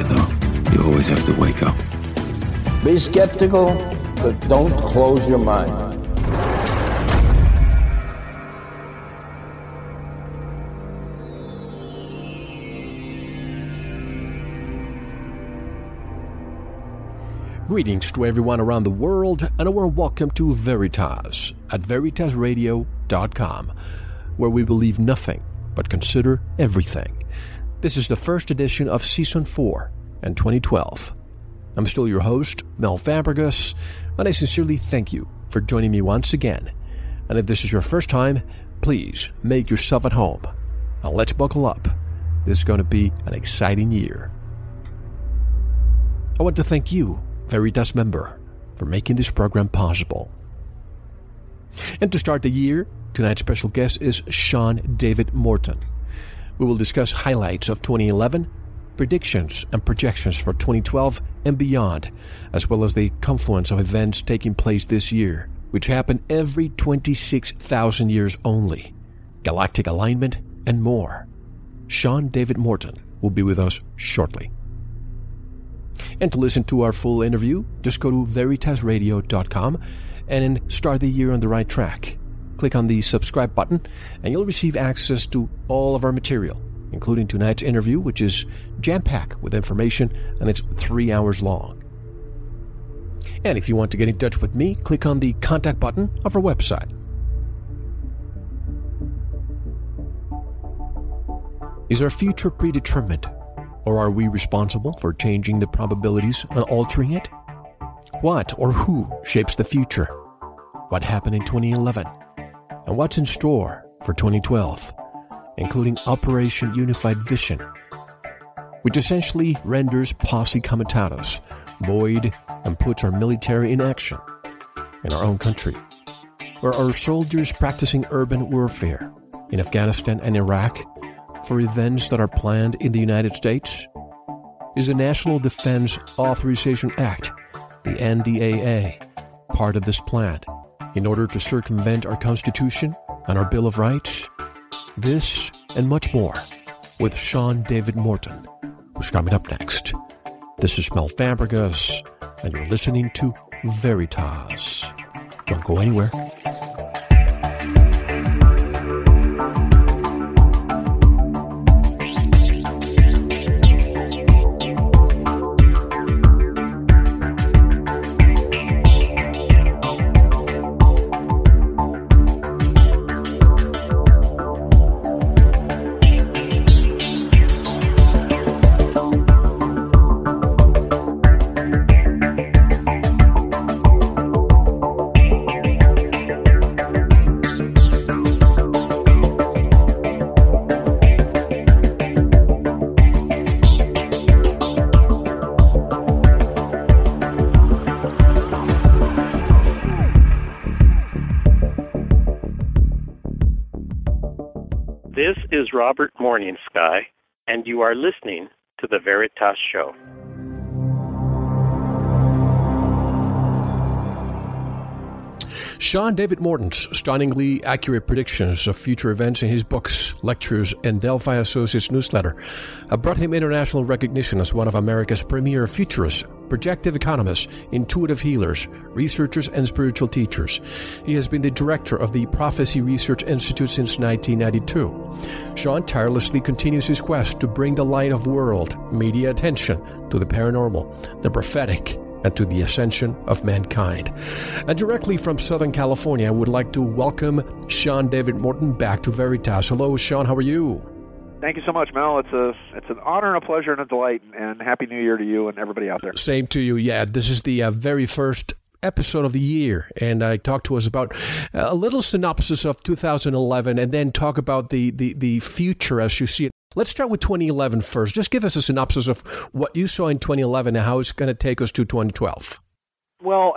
though, you always have to wake up. Be skeptical, but don't close your mind. Greetings to everyone around the world, and a warm welcome to Veritas at veritasradio.com, where we believe nothing but consider everything. This is the first edition of Season 4 and 2012. I'm still your host, Mel Fabregas, and I sincerely thank you for joining me once again. And if this is your first time, please make yourself at home. Now let's buckle up. This is going to be an exciting year. I want to thank you, Veritas member, for making this program possible. And to start the year, tonight's special guest is Sean David Morton. We will discuss highlights of 2011, predictions and projections for 2012 and beyond, as well as the confluence of events taking place this year, which happen every 26,000 years only, galactic alignment, and more. Sean David Morton will be with us shortly. And to listen to our full interview, just go to veritasradio.com and start the year on the right track. Click on the subscribe button, and you'll receive access to all of our material, including tonight's interview, which is jam packed with information and it's three hours long. And if you want to get in touch with me, click on the contact button of our website. Is our future predetermined? Or are we responsible for changing the probabilities and altering it? What or who shapes the future? What happened in 2011? And what's in store for 2012, including Operation Unified Vision, which essentially renders posse comitatus void and puts our military in action in our own country, where our soldiers practicing urban warfare in Afghanistan and Iraq for events that are planned in the United States? Is the National Defense Authorization Act, the NDAA, part of this plan in order to circumvent our Constitution and our Bill of Rights? This and much more with Sean David Morton, who's coming up next. This is Mel Fabregas, and you're listening to Veritas. Don't go anywhere. Robert Morning Sky, and you are listening to The Veritas Show. Sean David Morton's stunningly accurate predictions of future events in his books, lectures, and Delphi Associates newsletter have brought him international recognition as one of America's premier futurists, projective economists, intuitive healers, researchers, and spiritual teachers. He has been the director of the Prophecy Research Institute since 1992. Sean tirelessly continues his quest to bring the light of world media attention to the paranormal, the prophetic, and to the ascension of mankind. And directly from Southern California, I would like to welcome Sean David Morton back to Veritas. Hello, Sean. How are you? Thank you so much, Mel. It's a it's an honor and a pleasure and a delight, and happy New Year to you and everybody out there. Same to you. Yeah, this is the uh, very first episode of the year, and I talked to us about a little synopsis of 2011, and then talk about the the the future as you see it. Let's start with 2011 first. Just give us a synopsis of what you saw in 2011 and how it's going to take us to 2012. Well,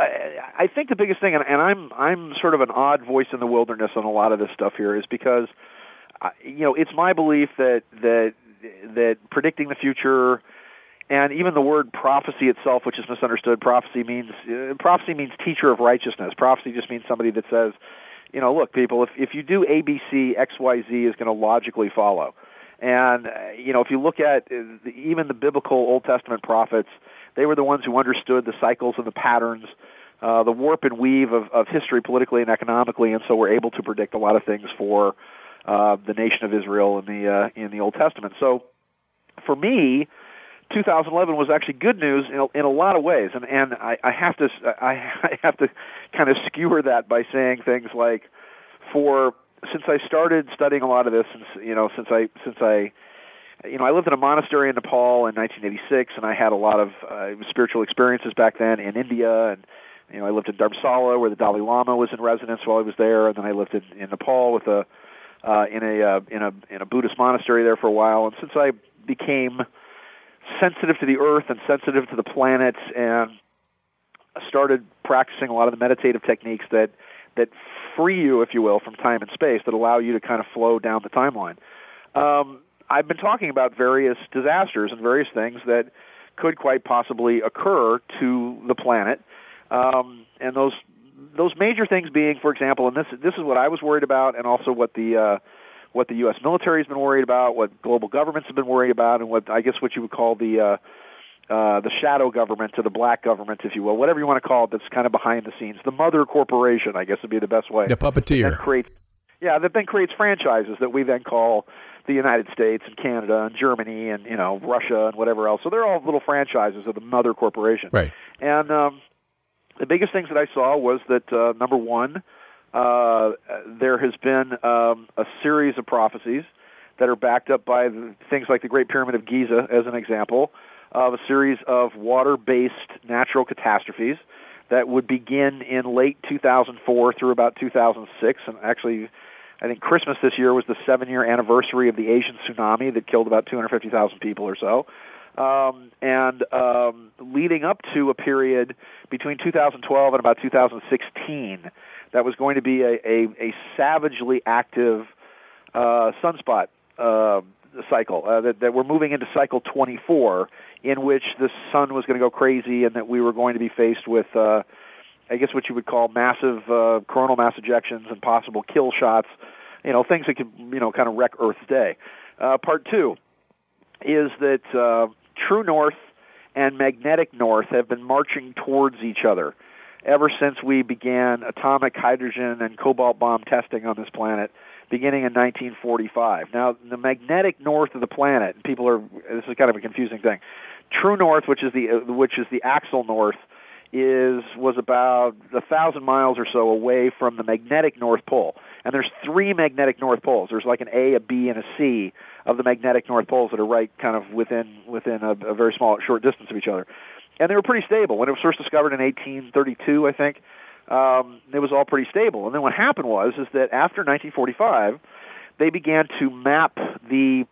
I, think the biggest thing, and, I'm I'm sort of an odd voice in the wilderness on a lot of this stuff here, is because, you know, it's my belief that that that predicting the future, and even the word prophecy itself, which is misunderstood, prophecy means uh, prophecy means teacher of righteousness. Prophecy just means somebody that says, you know, look, people, if if you do A, B, C, X, Y, Z is going to logically follow. And uh, you know, if you look at uh, even the biblical Old Testament prophets, they were the ones who understood the cycles and the patterns, uh, the warp and weave of, of history, politically and economically, and so were able to predict a lot of things for uh, the nation of Israel in the uh, in the Old Testament. So, for me, 2011 was actually good news in a, in a lot of ways, and and I, I have to I, I have to kind of skewer that by saying things like, for since I started studying a lot of this, since you know, since I since I you know, I lived in a monastery in Nepal in 1986, and I had a lot of uh, spiritual experiences back then in India, and you know, I lived in Dharamsala where the Dalai Lama was in residence while I was there, and then I lived in, in Nepal with a uh, in a uh, in a in a Buddhist monastery there for a while. And since I became sensitive to the earth and sensitive to the planet, and started practicing a lot of the meditative techniques that that free you, if you will, from time and space that allow you to kind of flow down the timeline. Um, I've been talking about various disasters and various things that could quite possibly occur to the planet, um, and those those major things being, for example, and this this is what I was worried about, and also what the uh, what the U.S. military has been worried about, what global governments have been worried about, and what I guess what you would call the uh, uh, the shadow government or the black government, if you will, whatever you want to call it, that's kind of behind the scenes. The mother corporation, I guess, would be the best way. The puppeteer. That creates, yeah, that then creates franchises that we then call the United States and Canada and Germany and you know Russia and whatever else. So they're all little franchises of the mother corporation. Right. And um, the biggest things that I saw was that uh, number one, uh, there has been um, a series of prophecies that are backed up by the, things like the Great Pyramid of Giza, as an example of a series of water based natural catastrophes that would begin in late 2004 through about 2006. And actually, I think Christmas this year was the seven year anniversary of the Asian tsunami that killed about 250,000 people or so. Um, and um, leading up to a period between 2012 and about 2016 that was going to be a, a, a savagely active uh, sunspot uh, cycle. Uh, that, that we're moving into cycle 24 in which the sun was going to go crazy and that we were going to be faced with, uh, I guess, what you would call massive uh, coronal mass ejections and possible kill shots, you know, things that could, you know, kind of wreck Earth's day. Uh, part two is that uh, true north and magnetic north have been marching towards each other ever since we began atomic hydrogen and cobalt bomb testing on this planet beginning in 1945. Now, the magnetic north of the planet, people are this is kind of a confusing thing. True north, which is the uh, which is the axial north, is was about a thousand miles or so away from the magnetic north pole. And there's three magnetic north poles. There's like an A, a B, and a C of the magnetic north poles that are right kind of within within a, a very small short distance of each other. And they were pretty stable when it was first discovered in 1832, I think. Um, it was all pretty stable. And then what happened was is that after 1945, they began to map the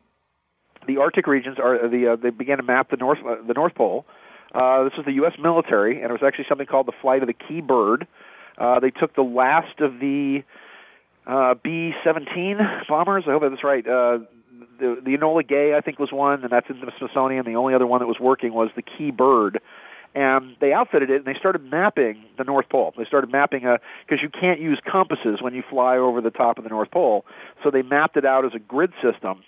the Arctic regions are the uh, they began to map the north uh, the North Pole. Uh, this was the U.S. military, and it was actually something called the flight of the Kee Bird. Uh, they took the last of the uh, B-17 bombers. I hope that's right. Uh, the the Enola Gay, I think, was one, and that's in the Smithsonian. The only other one that was working was the Kee Bird, and they outfitted it and they started mapping the North Pole. They started mapping a because you can't use compasses when you fly over the top of the North Pole, so they mapped it out as a grid system,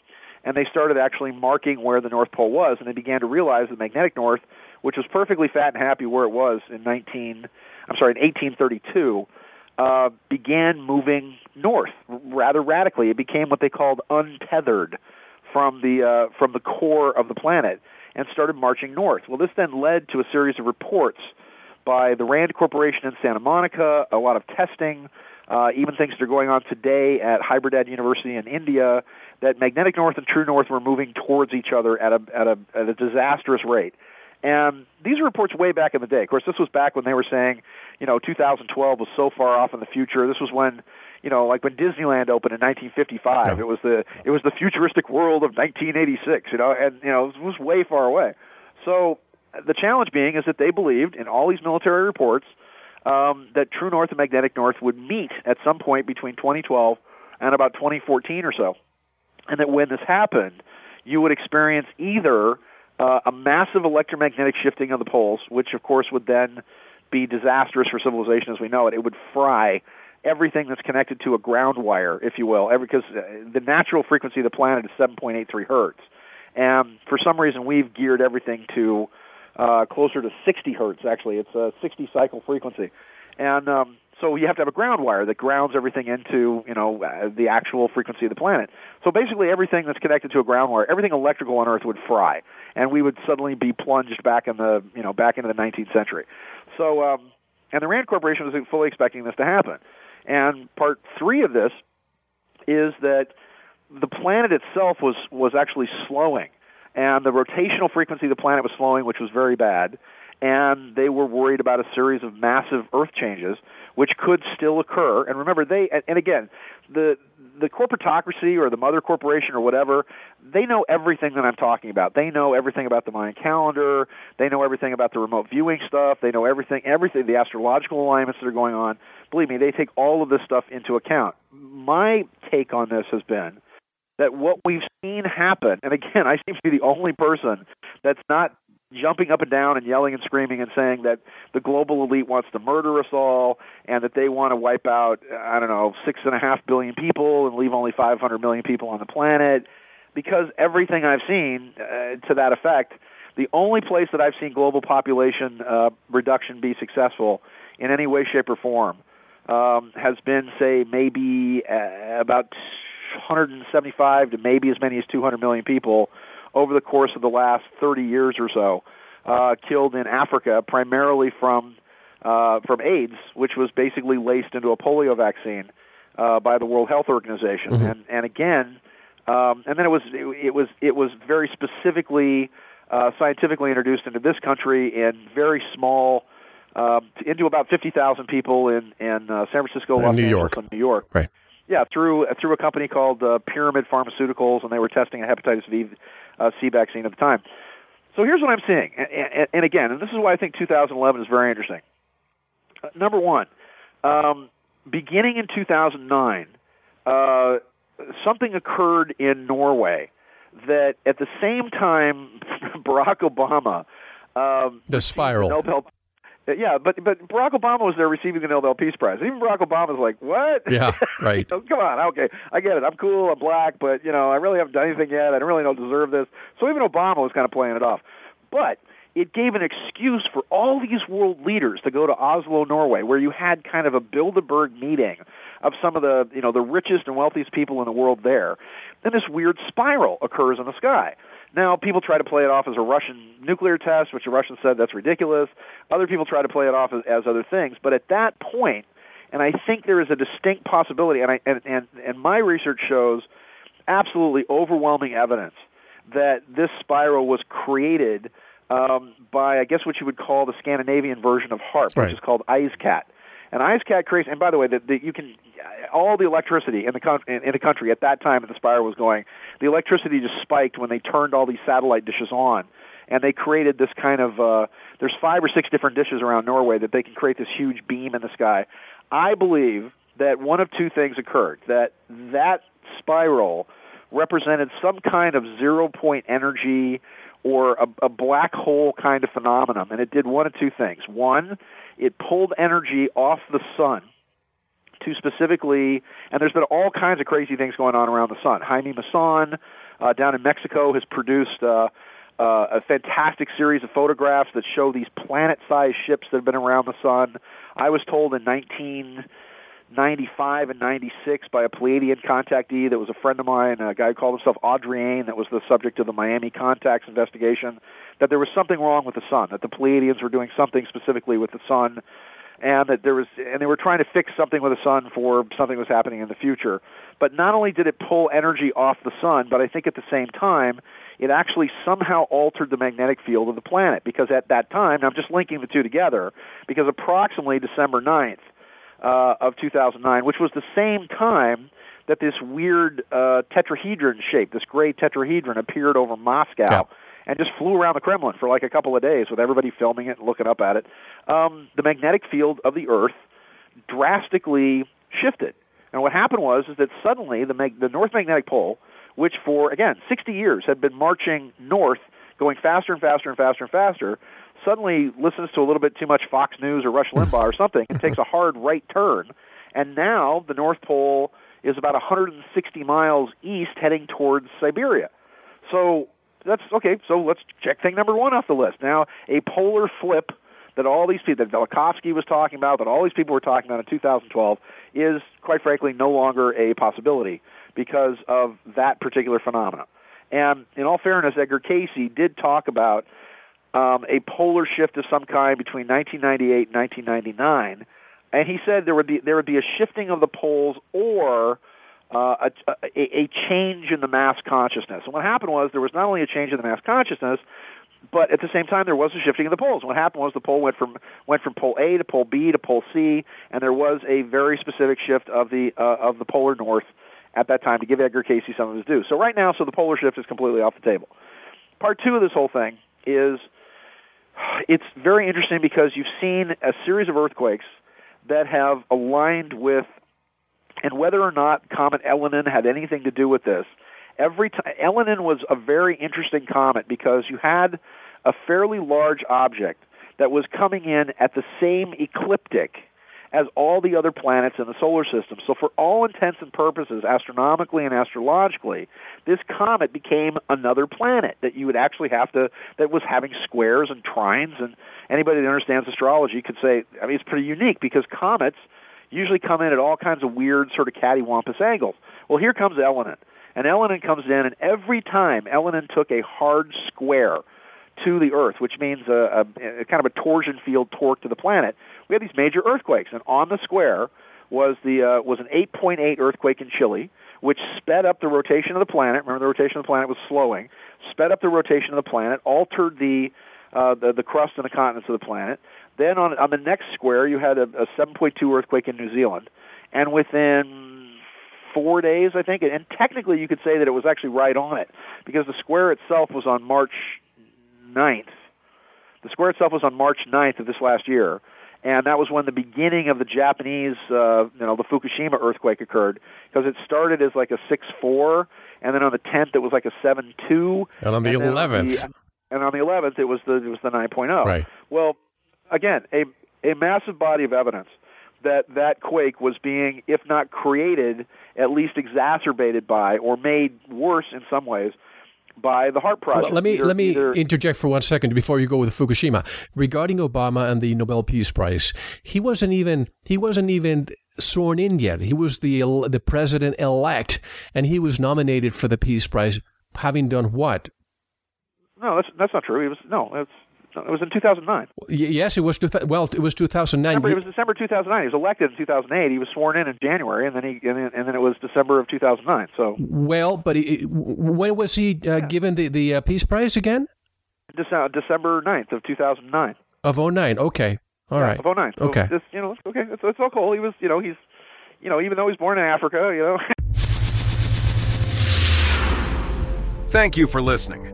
and they started actually marking where the North Pole was, and they began to realize the magnetic north, which was perfectly fat and happy where it was in 19, I'm sorry, in 1832. Uh, began moving north rather radically. It became what they called untethered from the uh, from the core of the planet and started marching north. Well, this then led to a series of reports by the Rand Corporation in Santa Monica, a lot of testing, uh, even things that are going on today at Hyderabad University in India, that magnetic north and true north were moving towards each other at a at a at a disastrous rate. And these are reports way back in the day. Of course, this was back when they were saying, you know, 2012 was so far off in the future. This was when, you know, like when Disneyland opened in 1955. It was the it was the futuristic world of 1986. You know, and you know it was way far away. So the challenge being is that they believed in all these military reports um, that True North and Magnetic North would meet at some point between 2012 and about 2014 or so, and that when this happened, you would experience either uh, a massive electromagnetic shifting of the poles, which of course would then be disastrous for civilization as we know it. It would fry everything that's connected to a ground wire, if you will, every, because uh, the natural frequency of the planet is 7.83 hertz, and for some reason we've geared everything to uh, closer to 60 hertz. Actually, it's a 60 cycle frequency, and um, so you have to have a ground wire that grounds everything into you know uh, the actual frequency of the planet. So basically, everything that's connected to a ground wire, everything electrical on Earth would fry, and we would suddenly be plunged back in the you know back into the 19th century. So um, and the Rand Corporation was fully expecting this to happen. And part three of this is that the planet itself was was actually slowing, and the rotational frequency of the planet was slowing, which was very bad. And they were worried about a series of massive Earth changes, which could still occur. And remember, they and again, the the corporatocracy or the mother corporation or whatever, they know everything that I'm talking about. They know everything about the Mayan calendar. They know everything about the remote viewing stuff. They know everything, everything, the astrological alignments that are going on. Believe me, they take all of this stuff into account. My take on this has been that what we've seen happen, and again, I seem to be the only person that's not jumping up and down and yelling and screaming and saying that the global elite wants to murder us all and that they want to wipe out I don't know six and a half billion people and leave only 500 million people on the planet. Because everything I've seen uh, to that effect, the only place that I've seen global population uh, reduction be successful in any way, shape, or form um, has been, say, maybe uh, about 175 to maybe as many as 200 million people over the course of the last 30 years or so, uh, killed in Africa, primarily from uh, from AIDS, which was basically laced into a polio vaccine uh, by the World Health Organization. Mm-hmm. And and again, um, and then it was it, it was it was very specifically uh, scientifically introduced into this country in very small. Um, into about 50,000 people in in uh, San Francisco, Los New Angeles, York. and New York. Right. Yeah, through through a company called uh, Pyramid Pharmaceuticals, and they were testing a hepatitis V uh, C vaccine at the time. So here's what I'm seeing, and, and, and again, and this is why I think 2011 is very interesting. Uh, number one, um, beginning in 2009, uh, something occurred in Norway that at the same time Barack Obama um, The spiral. Nobel Uh, yeah, but but Barack Obama was there receiving the Nobel Peace Prize. Even Barack Obama was like, "What? Yeah, right. Come on, okay, I get it. I'm cool. I'm black, but you know, I really haven't done anything yet. I don't really don't deserve this." So even Obama was kind of playing it off. But it gave an excuse for all these world leaders to go to Oslo, Norway, where you had kind of a Bilderberg meeting of some of the you know the richest and wealthiest people in the world there. Then this weird spiral occurs in the sky. Now, people try to play it off as a Russian nuclear test, which the Russians said that's ridiculous. Other people try to play it off as, as other things. But at that point, and I think there is a distinct possibility, and, I, and, and, and my research shows absolutely overwhelming evidence that this spiral was created um, by, I guess, what you would call the Scandinavian version of HAARP, Right. which is called EISCAT. And EISCAT creates, and by the way, that you can all the electricity in the in, in the country at that time that the spiral was going, the electricity just spiked when they turned all these satellite dishes on, and they created this kind of. Uh, there's five or six different dishes around Norway that they can create this huge beam in the sky. I believe that one of two things occurred. That that spiral represented some kind of zero point energy or a, a black hole kind of phenomenon, and it did one of two things. One, it pulled energy off the sun to specifically, and there's been all kinds of crazy things going on around the sun. Jaime Maussan uh, down in Mexico has produced uh, uh, a fantastic series of photographs that show these planet-sized ships that have been around the sun. I was told in 19 95 and 96 by a Pleiadian contactee that was a friend of mine, a guy who called himself Audrien, that was the subject of the Miami contacts investigation, that there was something wrong with the sun, that the Pleiadians were doing something specifically with the sun, and that there was, and they were trying to fix something with the sun for something was happening in the future. But not only did it pull energy off the sun, but I think at the same time, it actually somehow altered the magnetic field of the planet because at that time, I'm just linking the two together, because approximately December 9th, uh, of 2009, which was the same time that this weird uh, tetrahedron shape, this gray tetrahedron, appeared over Moscow. Yeah. And just flew around the Kremlin for like a couple of days with everybody filming it and looking up at it. Um, the magnetic field of the Earth drastically shifted. And what happened was is that suddenly the, mag- the North Magnetic Pole, which for again 60 years had been marching north, going faster and faster and faster and faster, suddenly listens to a little bit too much Fox News or Rush Limbaugh or something and takes a hard right turn. And now the North Pole is about 160 miles east heading towards Siberia. So that's okay. So let's check thing number one off the list. Now, a polar flip that all these people, that Velikovsky was talking about, that all these people were talking about in 2012, is quite frankly no longer a possibility because of that particular phenomenon. And in all fairness, Edgar Cayce did talk about um, a polar shift of some kind between 1998 and 1999, and he said there would be there would be a shifting of the poles or uh, a, a, a change in the mass consciousness. And what happened was there was not only a change in the mass consciousness, but at the same time there was a shifting of the poles. What happened was the pole went from went from pole A to pole B to pole C, and there was a very specific shift of the uh, of the polar north at that time to give Edgar Cayce some of his due. So right now, so the polar shift is completely off the table. Part two of this whole thing is it's very interesting because you've seen a series of earthquakes that have aligned with, and whether or not Comet Elenin had anything to do with this, every time Elenin was a very interesting comet because you had a fairly large object that was coming in at the same ecliptic as all the other planets in the solar system. So, for all intents and purposes, astronomically and astrologically, this comet became another planet that you would actually have to, that was having squares and trines. And anybody that understands astrology could say, I mean, it's pretty unique because comets usually come in at all kinds of weird, sort of cattywampus angles. Well, here comes Elenin. And Elenin comes in, and every time Elenin took a hard square to the Earth, which means a, a, a kind of a torsion field torque to the planet, we had these major earthquakes. And on the square was the uh, was an 8.8 earthquake in Chile, which sped up the rotation of the planet. Remember, the rotation of the planet was slowing. Sped up the rotation of the planet, altered the uh, the, the crust and the continents of the planet. Then on on the next square, you had a, a 7.2 earthquake in New Zealand, and within four days, I think, and technically you could say that it was actually right on it because the square itself was on March 9th. The square itself was on March 9th of this last year, and that was when the beginning of the Japanese, uh, you know, the Fukushima earthquake occurred because it started as like a six four, and then on the 10th it was like a seven two, and on the 11th, and on the 11th it was the it was the 9.0. Right. Well, again, a a massive body of evidence that that quake was being, if not created, at least exacerbated by or made worse in some ways by the HAARP Project. Let me Either- let me either- interject for one second before you go with Fukushima regarding Obama and the Nobel Peace Prize. He wasn't even he wasn't even sworn in yet. He was the the president elect, and he was nominated for the Peace Prize, having done what? no, that's that's not true. He was no, it's it was in 2009. Y- yes, it was. Two thou- well, it was two thousand nine. December, it was December 2009. He was elected in 2008. He was sworn in in January, and then he and then, and then it was December of 2009. So Well, but he, when was he uh, given the the uh, Peace Prize again? December, December 9th of 2009. Of 09. Okay, all right. Of 09. So Okay. This, you know, it's okay. It's, it's all cool. He was, you know, he's, you know, even though he's born in Africa, you know. Thank you for listening.